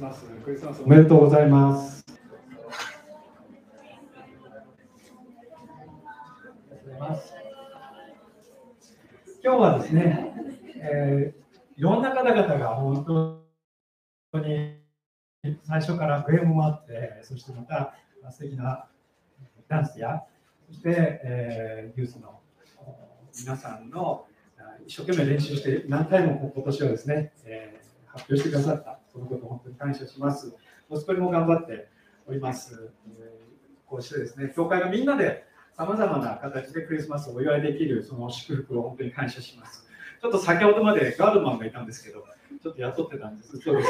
スマス、クリスマスおめでとう。ございます。今日はですね、えー、いろんな方々が本当に最初からゲームもあって、そしてまた素敵なダンスや、そして、えー、ユースの皆さんの一生懸命練習して何回も今年はですね、えー、発表してくださった、そのこと本当に感謝します。コスプレも頑張っております。えー、こうしてですね、教会がみんなでさまざまな形でクリスマスをお祝いできるその祝福を本当に感謝します。ちょっと先ほどまでガードマンがいたんですけど、ちょっと雇ってたんです。そうです。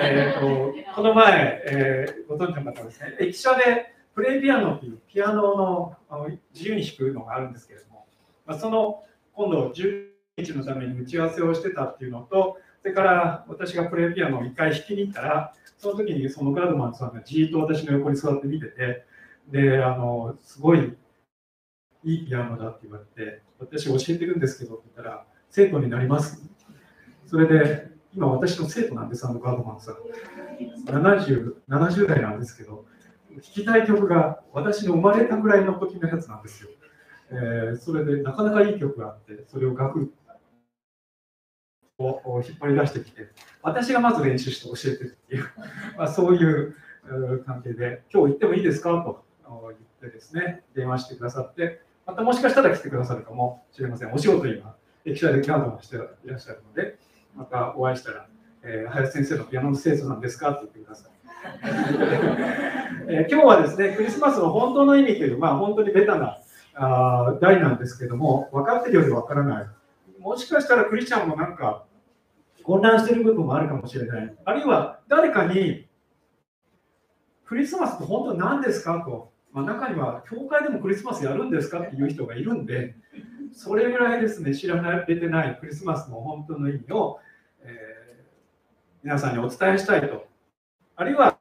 えと、この前、えー、ご存知の方はですね、駅舎でプレイピアノっていうピアノのあの自由に弾くのがあるんですけれども、まあ、その今度10日のために打ち合わせをしてたっていうのと、それから私がプレイピアノを1回弾きに行ったら、その時にそのガードマンさんがじーっと私の横に座って見てて、で、あの、すごいいいピアノだって言われて、私教えてるんですけどって言ったら、生徒になります？それで、今私の生徒なんです、あのガードマンさん。70, 70代なんですけど、弾きたい曲が私の生まれたぐらいの時のやつなんですよ。えー、それでなかなかいい曲があって、それを楽を引っ張り出してきて、私がまず練習して教えてっていう、まあ、そういう関係で、今日行ってもいいですか？と言ってですね、電話してくださって、またもしかしたら来てくださるかもしれません。お仕事今、駅舎でキャンドルしていらっしゃるので、またお会いしたら、えー、林先生のピアノの生徒なんですか？って言ってください。えー、今日はですね、クリスマスの本当の意味という、まあ、本当にベタなあ題なんですけども、分かってるより分からない。もしかしたらクリスチャンもなんか混乱してる部分もあるかもしれない。あるいは誰かに、クリスマスって本当に何ですか？と、まあ、中には、教会でもクリスマスやるんですか？っていう人がいるんで、それぐらいですね、知られてないクリスマスの本当の意味を、えー、皆さんにお伝えしたいと。あるいは、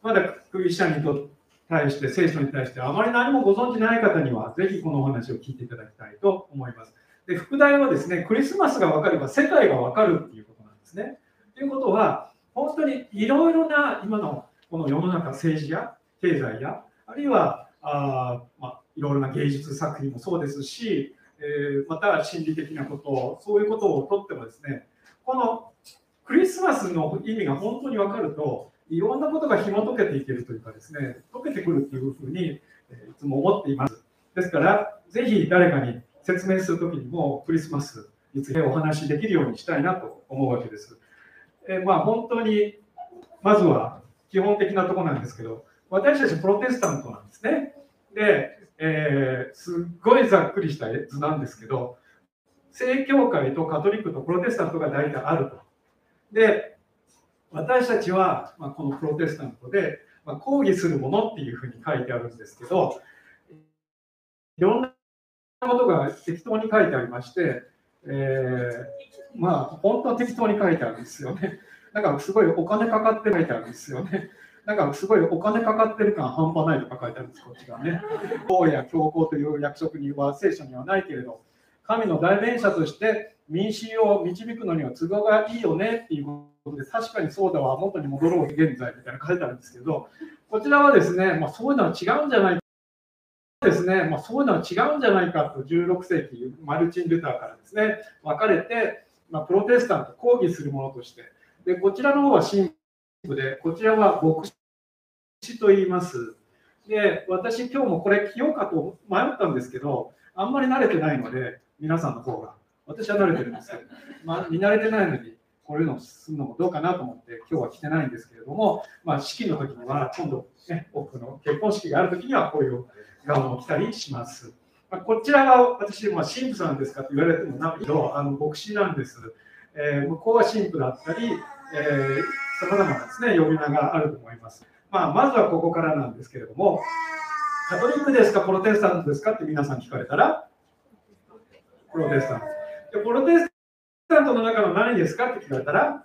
まだクリスチャンにと対して、聖書に対してあまり何もご存じない方には、ぜひこのお話を聞いていただきたいと思います。で、副題はですね、クリスマスが分かれば世界が分かるっていうことなんですね。ということは、本当にいろいろな今のこの世の中、政治や経済や、あるいはあ、まあ、いろいろな芸術作品もそうですし、えー、また心理的なこと、そういうことをとってもですね、このクリスマスの意味が本当に分かると、いろんなことが紐解けていけるというかですね、解けてくるというふうに、えいつも思っています。ですから、ぜひ誰かに説明するときにもクリスマスについてお話しできるようにしたいなと思うわけです。えまあ、本当にまずは基本的なところなんですけど、私たちプロテスタントなんですね。で、えー、すっごいざっくりした図なんですけど、正教会とカトリックとプロテスタントが大体あると。で、私たちは、まあ、このプロテスタントで、まあ、抗議するものっていうふうに書いてあるんですけど、いろんなことが適当に書いてありまして、えー、まあ、本当は適当に書いてあるんですよね。なんかすごいお金かかって書いてあるんですよね。なんかすごいお金かかってる感半端ないとか書いてあるんです、こっちがね。王や教皇という約束には聖書にはないけれど、神の代弁者として民衆を導くのには都合がいいよねっていうことで、確かにそうだわ、元に戻ろう現在みたいな書いてあるんですけど、こちらはですね、まあ、そういうのは違うんじゃないか。ですね、まあ、そういうのは違うんじゃないかと16世紀マルチン・ルターからですね分かれて、まあ、プロテスタント抗議するものとしてでこちらの方は神父でこちらは牧師と言います。で私今日もこれ着ようかと迷ったんですけどあんまり慣れてないので皆さんの方が私は慣れてるんですけど、まあ、見慣れてないのにこういうのをするのもどうかなと思って今日は着てないんですけれども、まあ、式の時には今度、ね、僕の結婚式がある時にはこういうガウンを着たりします。まあ、こちらが私、まあ、神父さんですかと言われてもないけど、あの牧師なんです。えー、向こうは神父だったり、さまざまなですね、呼び名があると思います。まあ、まずはここからなんですけれども、カトリックですか、プロテスタントですかって皆さん聞かれたら、プロテスタント。でプロテスタントの中の何ですかって聞かれたら、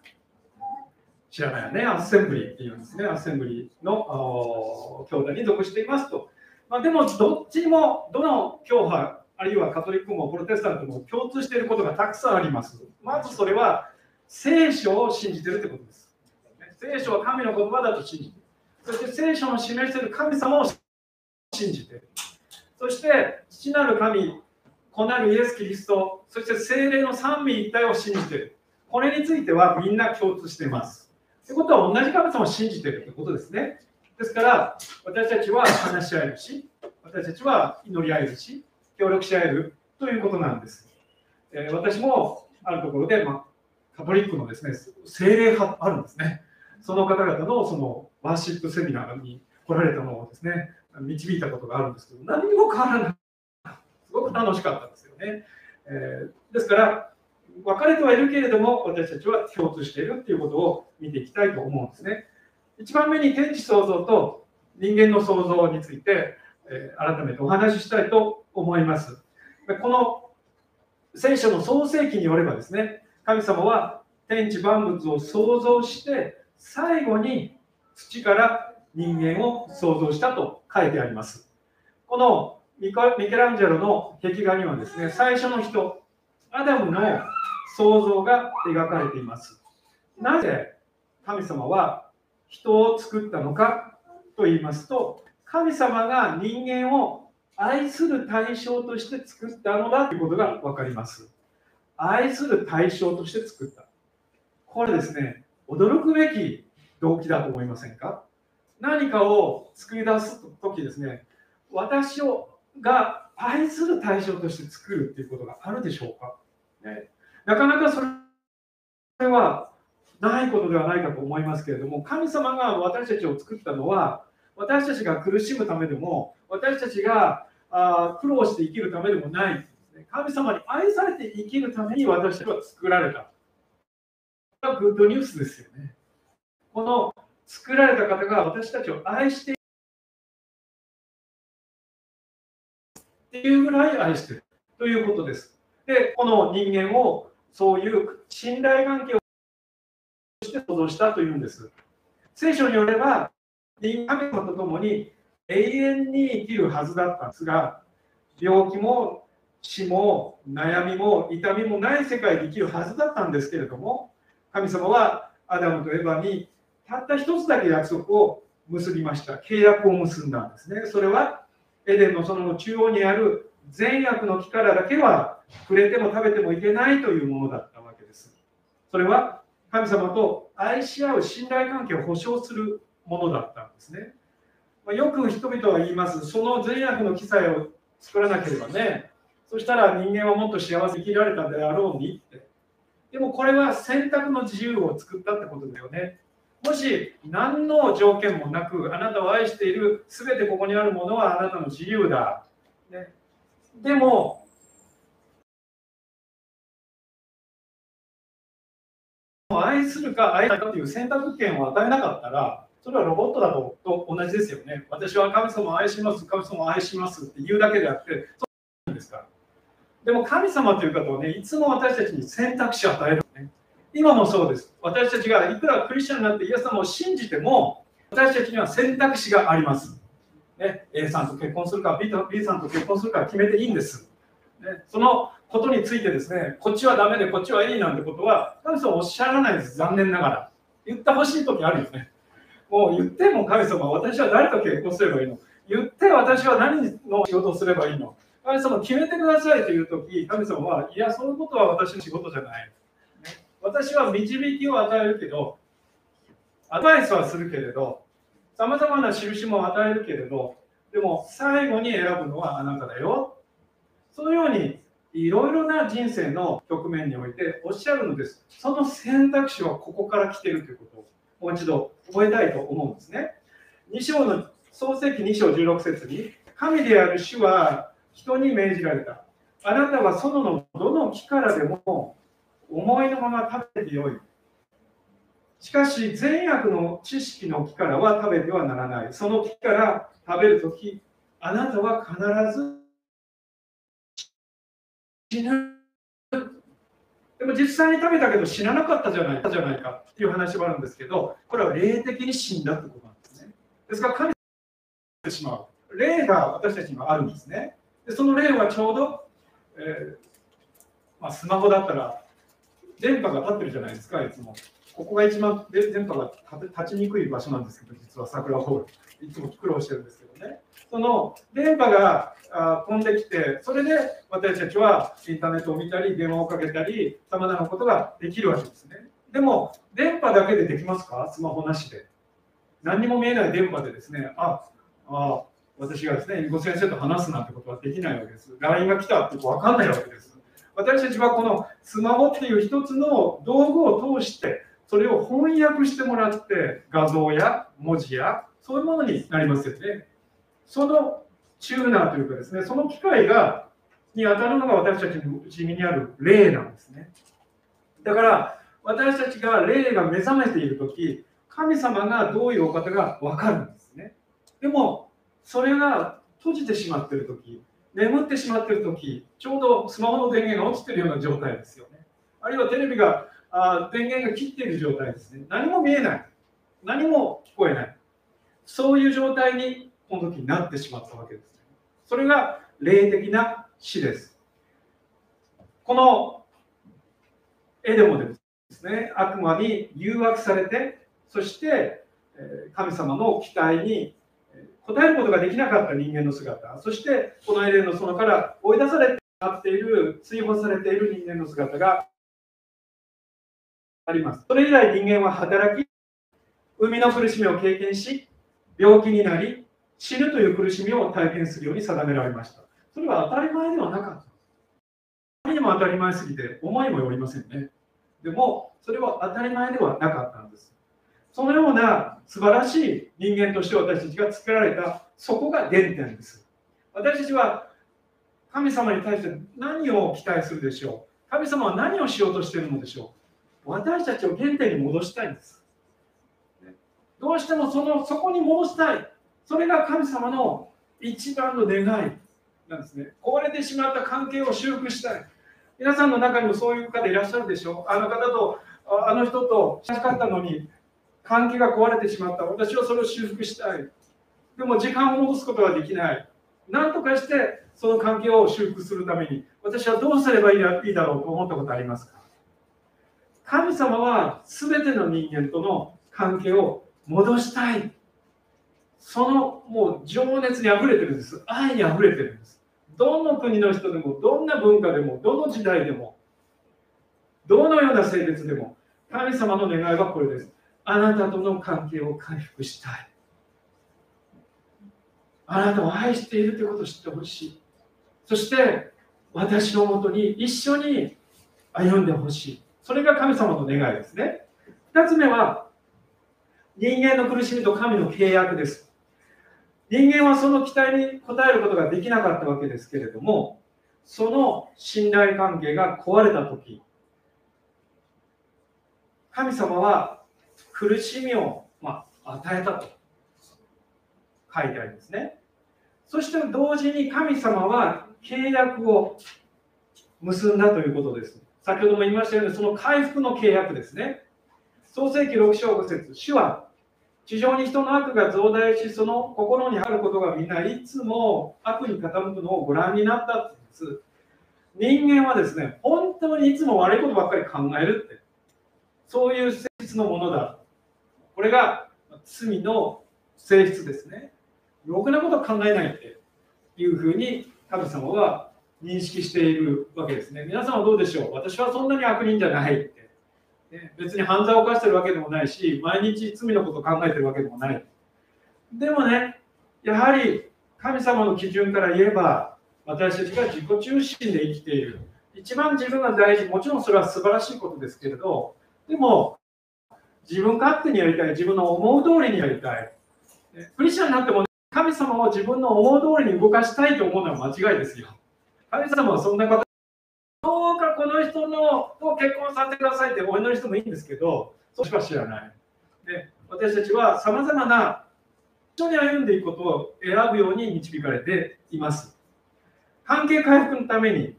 知らないよね、アッセンブリーっていうんですね、アッセンブリーの教団に属していますとまあ、でもどっちにもどの教派あるいはカトリックもプロテスタントも共通していることがたくさんあります。まずそれは聖書を信じてるってことです。聖書は神の言葉だと信じてる。そして聖書の示している神様を信じてる。そして父なる神、子なるイエス・キリスト、そして精霊の三位一体を信じている。これについてはみんな共通しています。ということは同じ神様を信じているということですね。ですから、私たちは話し合えるし、私たちは祈り合えるし、協力し合えるということなんです。えー、私もあるところで、まあ、カトリックのですね、精霊派あるんですね。その方々のそのワーシップセミナーに来られたのをですね、導いたことがあるんですけど、何にも変わらない。楽しかったですよね。えー、ですから、分かれてはいるけれども、私たちは共通しているということを見ていきたいと思うんですね。一番目に天地創造と人間の創造について、えー、改めてお話ししたいと思います。この聖書の創世記によればですね、神様は天地万物を創造して、最後に土から人間を創造したと書いてあります。このミケランジェロの壁画にはですね、最初の人、アダムの創造が描かれています。なぜ神様は人を作ったのかと言いますと、神様が人間を愛する対象として作ったのだということが分かります。愛する対象として作った。これですね、驚くべき動機だと思いませんか？何かを作り出す時ですね、私をが愛する対象として作るっていうことがあるでしょうか、ね、なかなかそれはないことではないかと思いますけれども、神様が私たちを作ったのは、私たちが苦しむためでも、私たちがあ苦労して生きるためでもないです、ね、神様に愛されて生きるために私たちは作られた。グッドニュースですよね。この作られた方が私たちを愛してっていうぐらい愛してるということです。で、この人間をそういう信頼関係をして想像したというんです。聖書によれば、人間神様と共に永遠に生きるはずだったんですが、病気も死も悩みも痛みもない世界で生きるはずだったんですけれども、神様はアダムとエヴァにたった一つだけ約束を結びました。契約を結んだんですね。それは、エデンの園の中央にある善悪の木からだけは触れても食べてもいけないというものだったわけです。それは神様と愛し合う信頼関係を保証するものだったんですね。まよく人々は言います。その善悪の記載を作らなければね、そしたら人間はもっと幸せに生きられたであろうにって。でもこれは選択の自由を作ったってことだよね。もし何の条件もなくあなたを愛している全てここにあるものはあなたの自由だ、ね、でも愛するか愛ないかという選択権を与えなかったらそれはロボットだとと同じですよね。私は神様を愛します神様を愛しますって言うだけであってそうなんですかでも神様という方はねいつも私たちに選択肢を与える、ね、今もそうです。私たちがいくらクリスチャンになってイエス様を信じても、私たちには選択肢があります。ね、A さんと結婚するか B, と B さんと結婚するか決めていいんです。ね、そのことについてですね、こっちはダメでこっちはいいなんてことは、神様おっしゃらないです。残念ながら。言ってほしい時あるよね。もう言っても神様、私は誰と結婚すればいいの？言って私は何の仕事をすればいいの？神様決めてくださいという時、神様は、いや、そういうことは私の仕事じゃない。私は導きを与えるけど、アドバイスはするけれど、さまざまな印も与えるけれど、でも最後に選ぶのはあなただよ。そのようにいろいろな人生の局面においておっしゃるのです。その選択肢はここから来ているということをもう一度覚えたいと思うんですね。2章の創世記2章16節に、神である主は人に命じられた。あなたは園のどの木からでも思いのまま食べてよい。しかし、善悪の知識の木からは食べてはならない。その木から食べるとき、あなたは必ず死ぬ。でも実際に食べたけど死ななかったじゃないかじゃないかっていう話もあるんですけど、これは霊的に死んだってことなんですね。ですから神てしまう。霊が私たちにはあるんですね。でその霊はちょうど、えーまあ、スマホだったら電波が立ってるじゃないですか、いつも。ここが一番電波が立ちにくい場所なんですけど、実は桜ホール。いつも苦労してるんですけどね。その電波が飛んできて、それで私たちはインターネットを見たり、電話をかけたり、さまざまなことができるわけですね。でも、電波だけでできますか？スマホなしで。何にも見えない電波でですね、あ、あ私がですね、ご先生と話すなんてことはできないわけです。LINE が来たって分かんないわけです。私たちはこのスマホっていう一つの道具を通して、それを翻訳してもらって、画像や文字や、そういうものになりますよね。そのチューナーというかですね、その機械がに当たるのが私たちの内身にある霊なんですね。だから私たちが霊が目覚めているとき、神様がどういうお方が分かるんですね。でも、それが閉じてしまっているとき、眠ってしまっているとき、ちょうどスマホの電源が落ちているような状態ですよね。あるいはテレビがあ電源が切っている状態ですね。何も見えない。何も聞こえない。そういう状態にこの時になってしまったわけです。それが霊的な死です。この絵でもですね、悪魔に誘惑されて、そして神様の期待に応えることができなかった人間の姿、そしてこのエレンの園から追い出されてなっている、追放されている人間の姿があります。それ以来人間は働き、生みの苦しみを経験し、病気になり、死ぬという苦しみを体験するように定められました。それは当たり前ではなかった。あまりにも当たり前すぎて思いもよりませんね。でも、それは当たり前ではなかったんです。そのような素晴らしい人間として私たちが作られた、そこが原点です。私たちは神様に対して何を期待するでしょう？神様は何をしようとしているのでしょう？私たちを原点に戻したいんです。どうしてもそのそこに戻したい。それが神様の一番の願いなんですね。壊れてしまった関係を修復したい。皆さんの中にもそういう方いらっしゃるでしょう？あの方と、あの人と親しかったのに、関係が壊れてしまった。私はそれを修復したい。でも時間を戻すことはできない。何とかしてその関係を修復するために、私はどうすればいいだろうと思ったことありますか？神様は全ての人間との関係を戻したい。そのもう情熱にあふれてるんです。愛にあふれてるんです。どの国の人でも、どんな文化でも、どの時代でも、どのような性別でも、神様の願いはこれです。あなたとの関係を回復したい。あなたを愛しているということを知ってほしい。そして、私のもとに一緒に歩んでほしい。それが神様の願いですね。2つ目は、人間の苦しみと神の契約です。人間はその期待に応えることができなかったわけですけれども、その信頼関係が壊れたとき、神様は苦しみを、まあ、与えたと書いてありますね。そして同時に神様は契約を結んだということです。先ほども言いましたように、その回復の契約ですね。創世紀6章5節主は地上に人の悪が増大し、その心にあることがみんないつも悪に傾くのをご覧になったって言うんです。人間はですね、本当にいつも悪いことばっかり考えるって、そういうのものだ。これが罪の性質ですね。ろくなこと考えないっていうふうに神様は認識しているわけですね。皆さんはどうでしょう？私はそんなに悪人じゃないって。ね、別に犯罪を犯してるわけでもないし、毎日罪のことを考えてるわけでもない。でもね、やはり神様の基準から言えば、私たちが自己中心で生きている。一番自分が大事、もちろんそれは素晴らしいことですけれど、でも、自分勝手にやりたい、自分の思う通りにやりたい。クリスチャンになっても、神様を自分の思う通りに動かしたいと思うのは間違いですよ。神様はそんな方どうかこの人のと結婚させてくださいってお祈りしてもいいんですけど、そうしか知らない。で私たちはさまざまな一緒に歩んでいくことを選ぶように導かれています。関係回復のために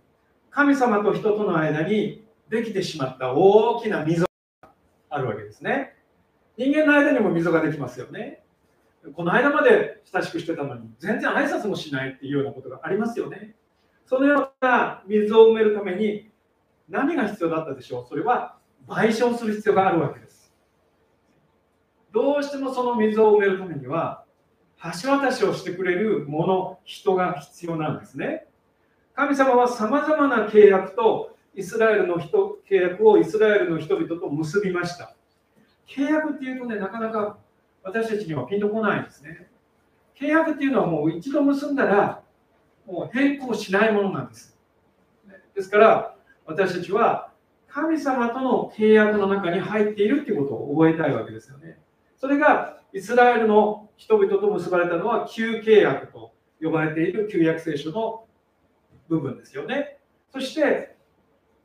神様と人との間にできてしまった大きな溝あるわけですね。人間の間にも溝ができますよね。この間まで親しくしてたのに全然挨拶もしないっていうようなことがありますよね。そのような水を埋めるために何が必要だったでしょう？それは賠償する必要があるわけですどうしてもその溝を埋めるためには橋渡しをしてくれるもの人が必要なんですね神様はさまざまな契約とイスラエルの人契約をイスラエルの人々と結びました。契約っていうとねなかなか私たちにはピンとこないんですね。契約っていうのはもう一度結んだらもう変更しないものなんです。ですから私たちは神様との契約の中に入っているっていうことを覚えたいわけですよね。それがイスラエルの人々と結ばれたのは旧契約と呼ばれている旧約聖書の部分ですよね。そして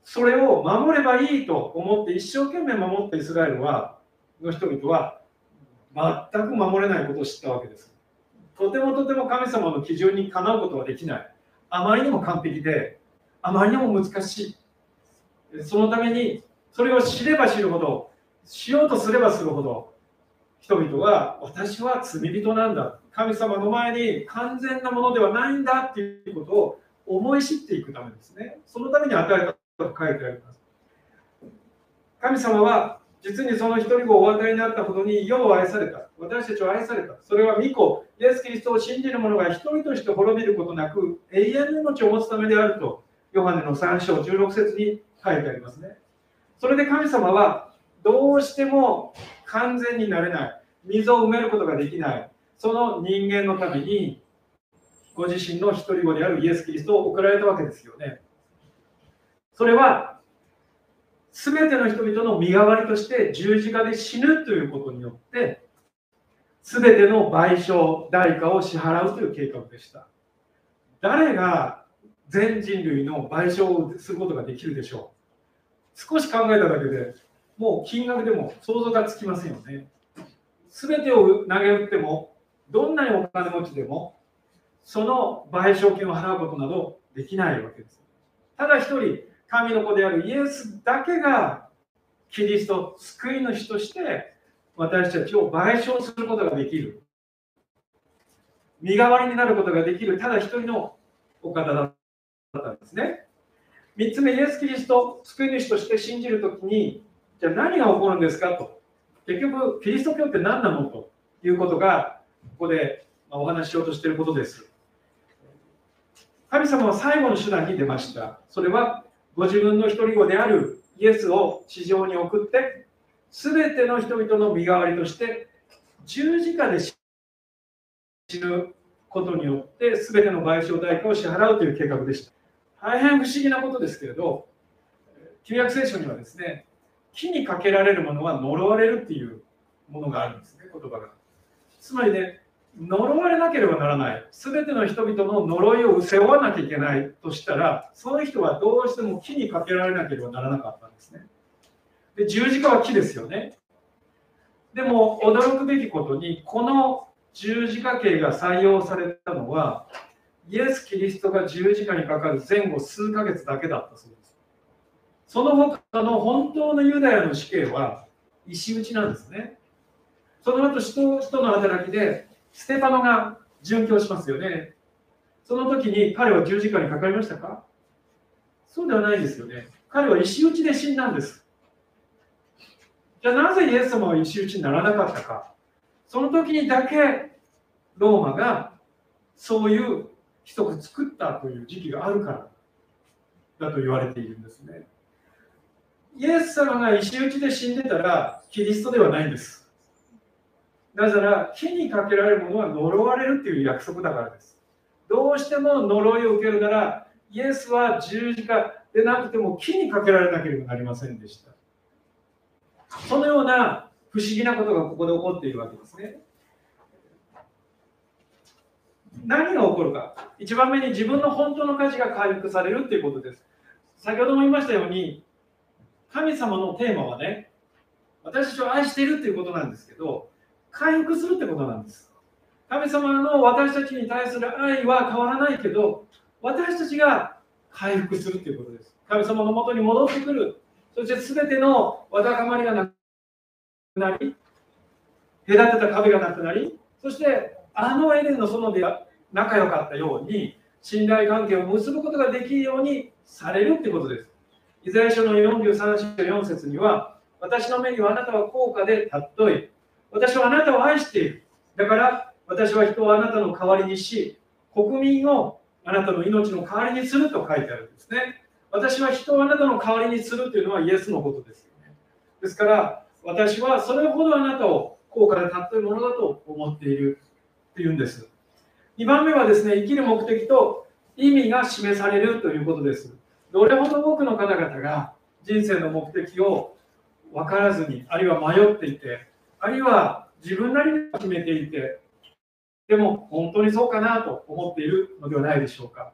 それを守ればいいと思って一生懸命守ったイスラエルはの人々は全く守れないことを知ったわけです。とてもとても神様の基準にかなうことはできない。あまりにも完璧であまりにも難しい。そのためにそれを知れば知るほどしようとすればするほど人々は私は罪人なんだ。神様の前に完全なものではないんだっていうことを思い知っていくためですね。そのために与えと書いてあります。神様は実にその一人子をお与えになったほどに世を愛された。私たちを愛された。それは御子。イエス・キリストを信じる者が一人として滅びることなく永遠の命を持つためであるとヨハネの3章16節に書いてありますね。それで神様はどうしても完全になれない。溝を埋めることができない。その人間のためにご自身の一人子であるイエス・キリストを送られたわけですよね。それは全ての人々の身代わりとして十字架で死ぬということによって全ての賠償代価を支払うという計画でした。誰が全人類の賠償をすることができるでしょう。少し考えただけでもう金額でも想像がつきませんよね。全てを投げ打ってもどんなにお金持ちでもその賠償金を払うことなどできないわけです。ただ一人神の子であるイエスだけがキリスト救い主として私たちを賠償することができる。身代わりになることができるただ一人のお方だったんですね。3つ目イエス・キリスト救い主として信じるときにじゃあ何が起こるんですかと。結局キリスト教って何なのと。いうことがここでお話ししようとしていることです。神様は最後の手段に出ました。それはご自分の一人子であるイエスを地上に送って、すべての人々の身代わりとして、十字架で死ぬことによって、すべての賠償代価を支払うという計画でした。大変不思議なことですけれど、旧約聖書にはですね、木にかけられるものは呪われるっていうものがあるんですね、言葉が。つまりね、呪われなければならない。全ての人々の呪いを背負わなきゃいけない。としたらその人はどうしても木にかけられなければならなかったんですね。で十字架は木ですよね。でも驚くべきことにこの十字架刑が採用されたのはイエス・キリストが十字架にかかる前後数ヶ月だけだったそうです。その他の本当のユダヤの死刑は石打ちなんですね。その後人の働きでステパノが殉教しますよね。その時に彼は十字架にかかりましたか？そうではないですよね。彼は石打ちで死んだんです。じゃあなぜイエス様は石打ちにならなかったか？その時にだけローマがそういう規則を作ったという時期があるからだと言われているんですね。イエス様が石打ちで死んでたらキリストではないんです。なぜなら火にかけられるものは呪われるっていう約束だからです。どうしても呪いを受けるなら、イエスは十字架でなくても木にかけられなければなりませんでした。そのような不思議なことがここで起こっているわけですね。何が起こるか。一番目に自分の本当の価値が回復されるっていうことです。先ほども言いましたように、神様のテーマはね、私たちを愛しているっていうことなんですけど、回復するってことなんです。神様の私たちに対する愛は変わらないけど、私たちが回復するということです。神様のもとに戻ってくる。そして全てのわだかまりがなくなり、隔てた壁がなくなり、そしてあのエデンの園で仲良かったように、信頼関係を結ぶことができるようにされるってことです。イザヤ書の43章4節には、私の目にはあなたは高価で尊い。私はあなたを愛している。だから私は人をあなたの代わりにし、国民をあなたの命の代わりにすると書いてあるんですね。私は人をあなたの代わりにするというのはイエスのことですよね。ですから、私はそれほどあなたを高価で尊いものだと思っているというんです。2番目はですね、生きる目的と意味が示されるということです。どれほど多くの方々が人生の目的を分からずに、あるいは迷っていて、あるいは自分なりに決めていて、でも本当にそうかなと思っているのではないでしょうか。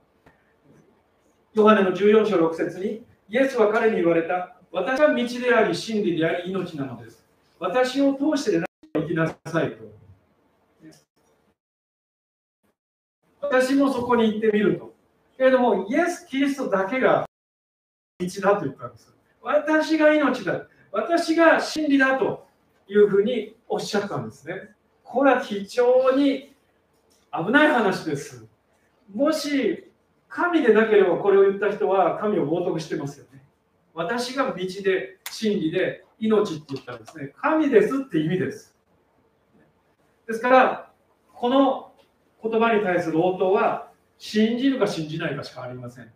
ヨハネの14章6節に、イエスは彼に言われた、私は道であり、真理であり、命なのです。私を通してで生きなさいと。私もそこに行ってみると。けれども、イエス・キリストだけが道だと言ったんです。私が命だ。私が真理だというふうにおっしゃったんですね。これは非常に危ない話です。もし神でなければこれを言った人は神を冒涜してますよね。私が道で真理で命って言ったんですね。神ですって意味です。ですから、この言葉に対する応答は信じるか信じないかしかありません。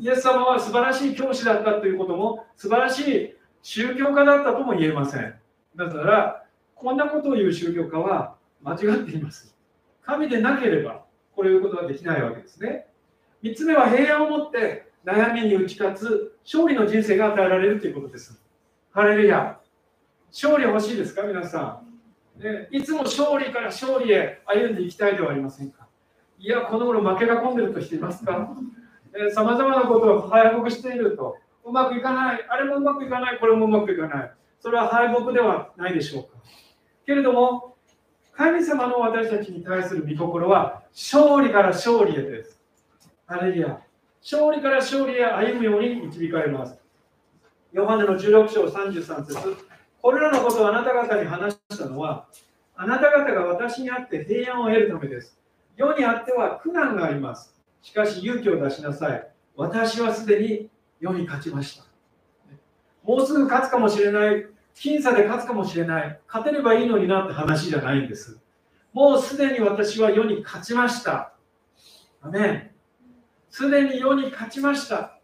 イエス様は素晴らしい教師だったということも素晴らしい宗教家だったとも言えません。だからこんなことを言う宗教家は間違っています。神でなければこれを言うことはできないわけですね。3つ目は平安を持って悩みに打ち勝つ勝利の人生が与えられるということです。ハレルヤ。勝利欲しいですか？皆さん、ね。いつも勝利から勝利へ歩んでいきたいではありませんか？いや、この頃負けが込んでるとしていますか？さまざまなことを敗北していると。うまくいかない。あれもうまくいかない。これもうまくいかない。それは敗北ではないでしょうか。けれども、神様の私たちに対する御心は勝利から勝利へです。ハレルヤ。勝利から勝利へ歩むように導かれます。ヨハネの16章33節これらのことをあなた方に話したのは、あなた方が私にあって平安を得るためです。世にあっては苦難があります。しかし勇気を出しなさい。私はすでに世に勝ちました。もうすぐ勝つかもしれない。僅差で勝つかもしれない。勝てればいいのになって話じゃないんです。もうすでに私は世に勝ちました。アメ。すでに世に勝ちました。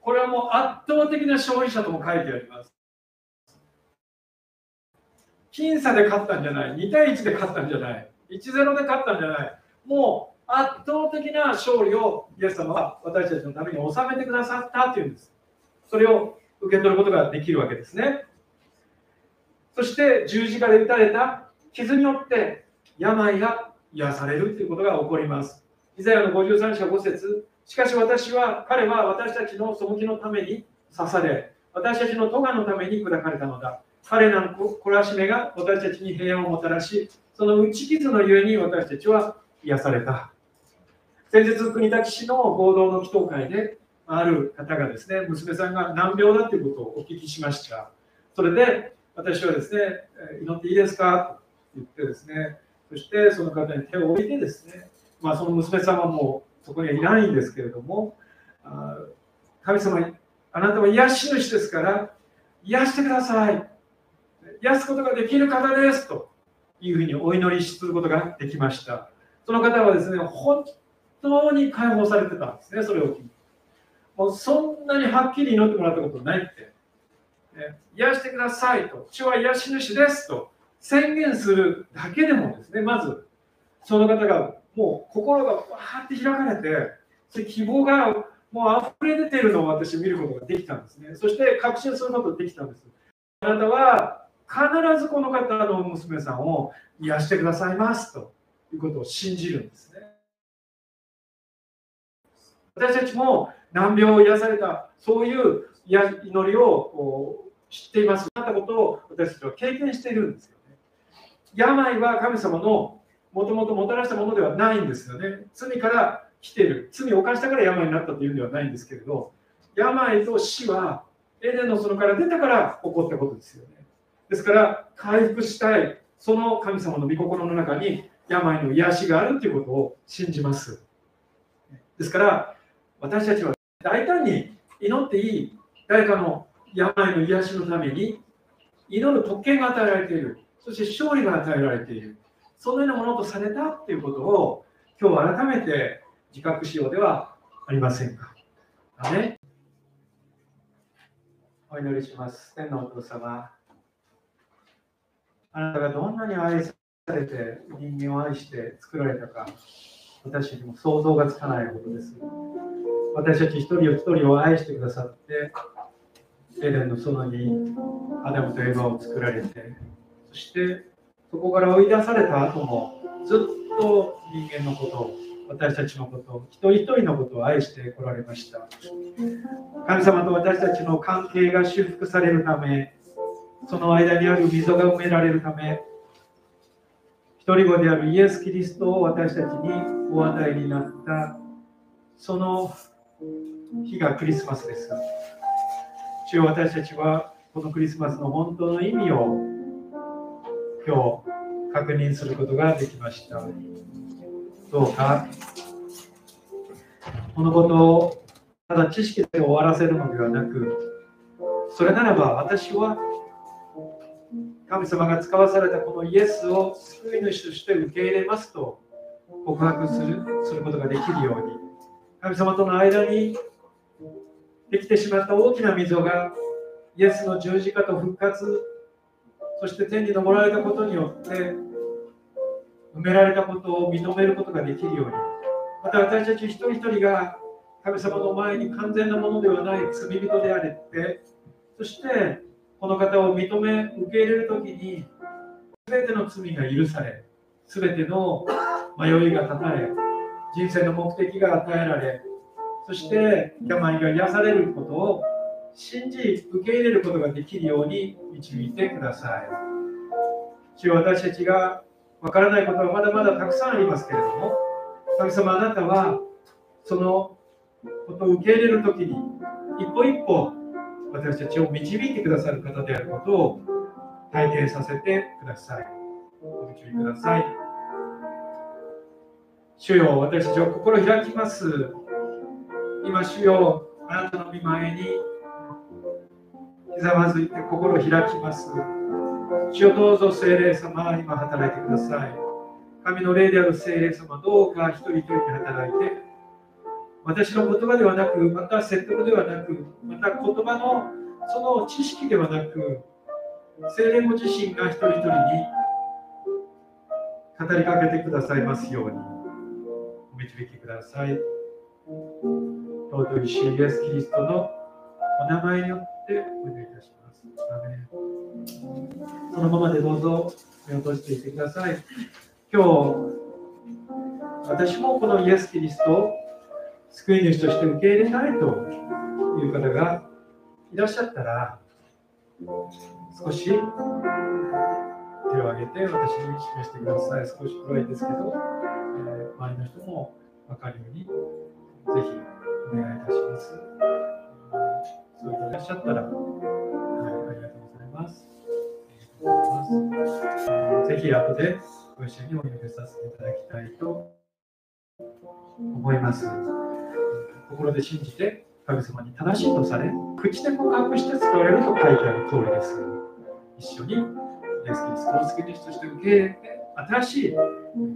これはもう圧倒的な勝利者とも書いてあります。僅差で勝ったんじゃない、2対1で勝ったんじゃない、1-0で勝ったんじゃない、もう圧倒的な勝利をイエス様は私たちのために収めてくださったというんです。それを受け取ることができるわけですね。そして十字架で打たれた傷によって病が癒されるということが起こります。イザヤの53章5節しかし私は、彼は私たちの背きのために刺され、私たちの咎のために砕かれたのだ。彼らの懲らしめが私たちに平安をもたらし、その打ち傷のゆえに私たちは癒された。先日、国立市の合同の祈祷会で、ある方がですね、娘さんが難病だということをお聞きしました。それで、私はですね、祈っていいですか？と言ってですね、そしてその方に手を置いてですね、まあ、その娘さんはもうそこにはいないんですけれども、あ神様、あなたは癒し主ですから、癒してください。癒すことができる方ですというふうにお祈りすることができました。その方はですね、本当に解放されてたんですね、それを聞いて。もうそんなにはっきり祈ってもらったことないって。ね、癒してくださいと、主は癒し主ですと宣言するだけでもですね、まずその方がもう心がわーって開かれて、そ希望がもう溢れ出ているのを私見ることができたんですね。そして確信することができたんです。あなたは必ずこの方の娘さんを癒してくださいますということを信じるんですね。私たちも難病を癒された、そういう祈りを知っています。なったことを私たちは経験しているんですよね。病は神様のもともともたらしたものではないんですよね。罪から来ている。罪を犯したから病になったというんではないんですけれど、病と死はエデンの園から出たから起こったことですよね。ですから、回復したい、その神様の御心の中に病の癒しがあるということを信じます。ですから、私たちは大胆に祈っていい誰かの病の癒しのために祈る特権が与えられているそして勝利が与えられているそのようなものとされたということを今日改めて自覚しようではありませんか。ね、お祈りします。天のお父様。あなたがどんなに愛されて人間を愛して作られたか、私にも想像がつかないことです。私たち一人一人を愛してくださって、エデンの園にアダムとエヴァを作られて、そしてそこから追い出された後もずっと人間のことを私たちのことを一人一人のことを愛してこられました。神様と私たちの関係が修復されるためその間にある溝が埋められるため一人子であるイエス・キリストを私たちにお与えになったその日がクリスマスです。主よ私たちはこのクリスマスの本当の意味を今日確認することができました。どうか、このことをただ知識で終わらせるのではなく、それならば私は神様が使わされたこのイエスを救い主として受け入れますと告白するすることができるように、神様との間にできてしまった大きな溝がイエスの十字架と復活そして天に昇られたことによって埋められたことを認めることができるように。また私たち一人一人が神様の前に完全なものではない罪人であれってそしてこの方を認め受け入れる時に全ての罪が許され全ての迷いが断たれ人生の目的が与えられそして病が癒されることを信じ受け入れることができるように導いてください。主私たちがわからないことはまだまだたくさんありますけれども、神様あなたはそのことを受け入れるときに一歩一歩私たちを導いてくださる方であることを体験させてください。お導きください。主よ、私たちは心を開きます。今、主よ、あなたの御前にひざまずいて心を開きます。主をどうぞ聖霊様、今働いてください。神の霊である聖霊様、どうか一人一人に働いて、私の言葉ではなく、また説得ではなく、また言葉のその知識ではなく、聖霊ご自身が一人一人に語りかけてくださいますように、お導きください。尊い主イエス・キリストのお名前によってお願いいたします。そのままでどうぞ目を閉じていてください。今日、私もこのイエス・キリストを救い主として受け入れたいという方がいらっしゃったら、少し手を挙げて私に示してください。少し暗いですけど、周りの人も分かるように、ぜひお願いいたします。そういらっしゃったら、はい、ありがとうございます。ぜひ後でご一緒にお祈りさせていただきたいと思います。心で信じて神様に正しいとされ、口で告白して使われると書いてある通りです。一緒にイエス・キリストを救い主として受け入れて、新しい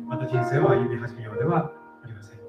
また人生を歩み始めようではありません。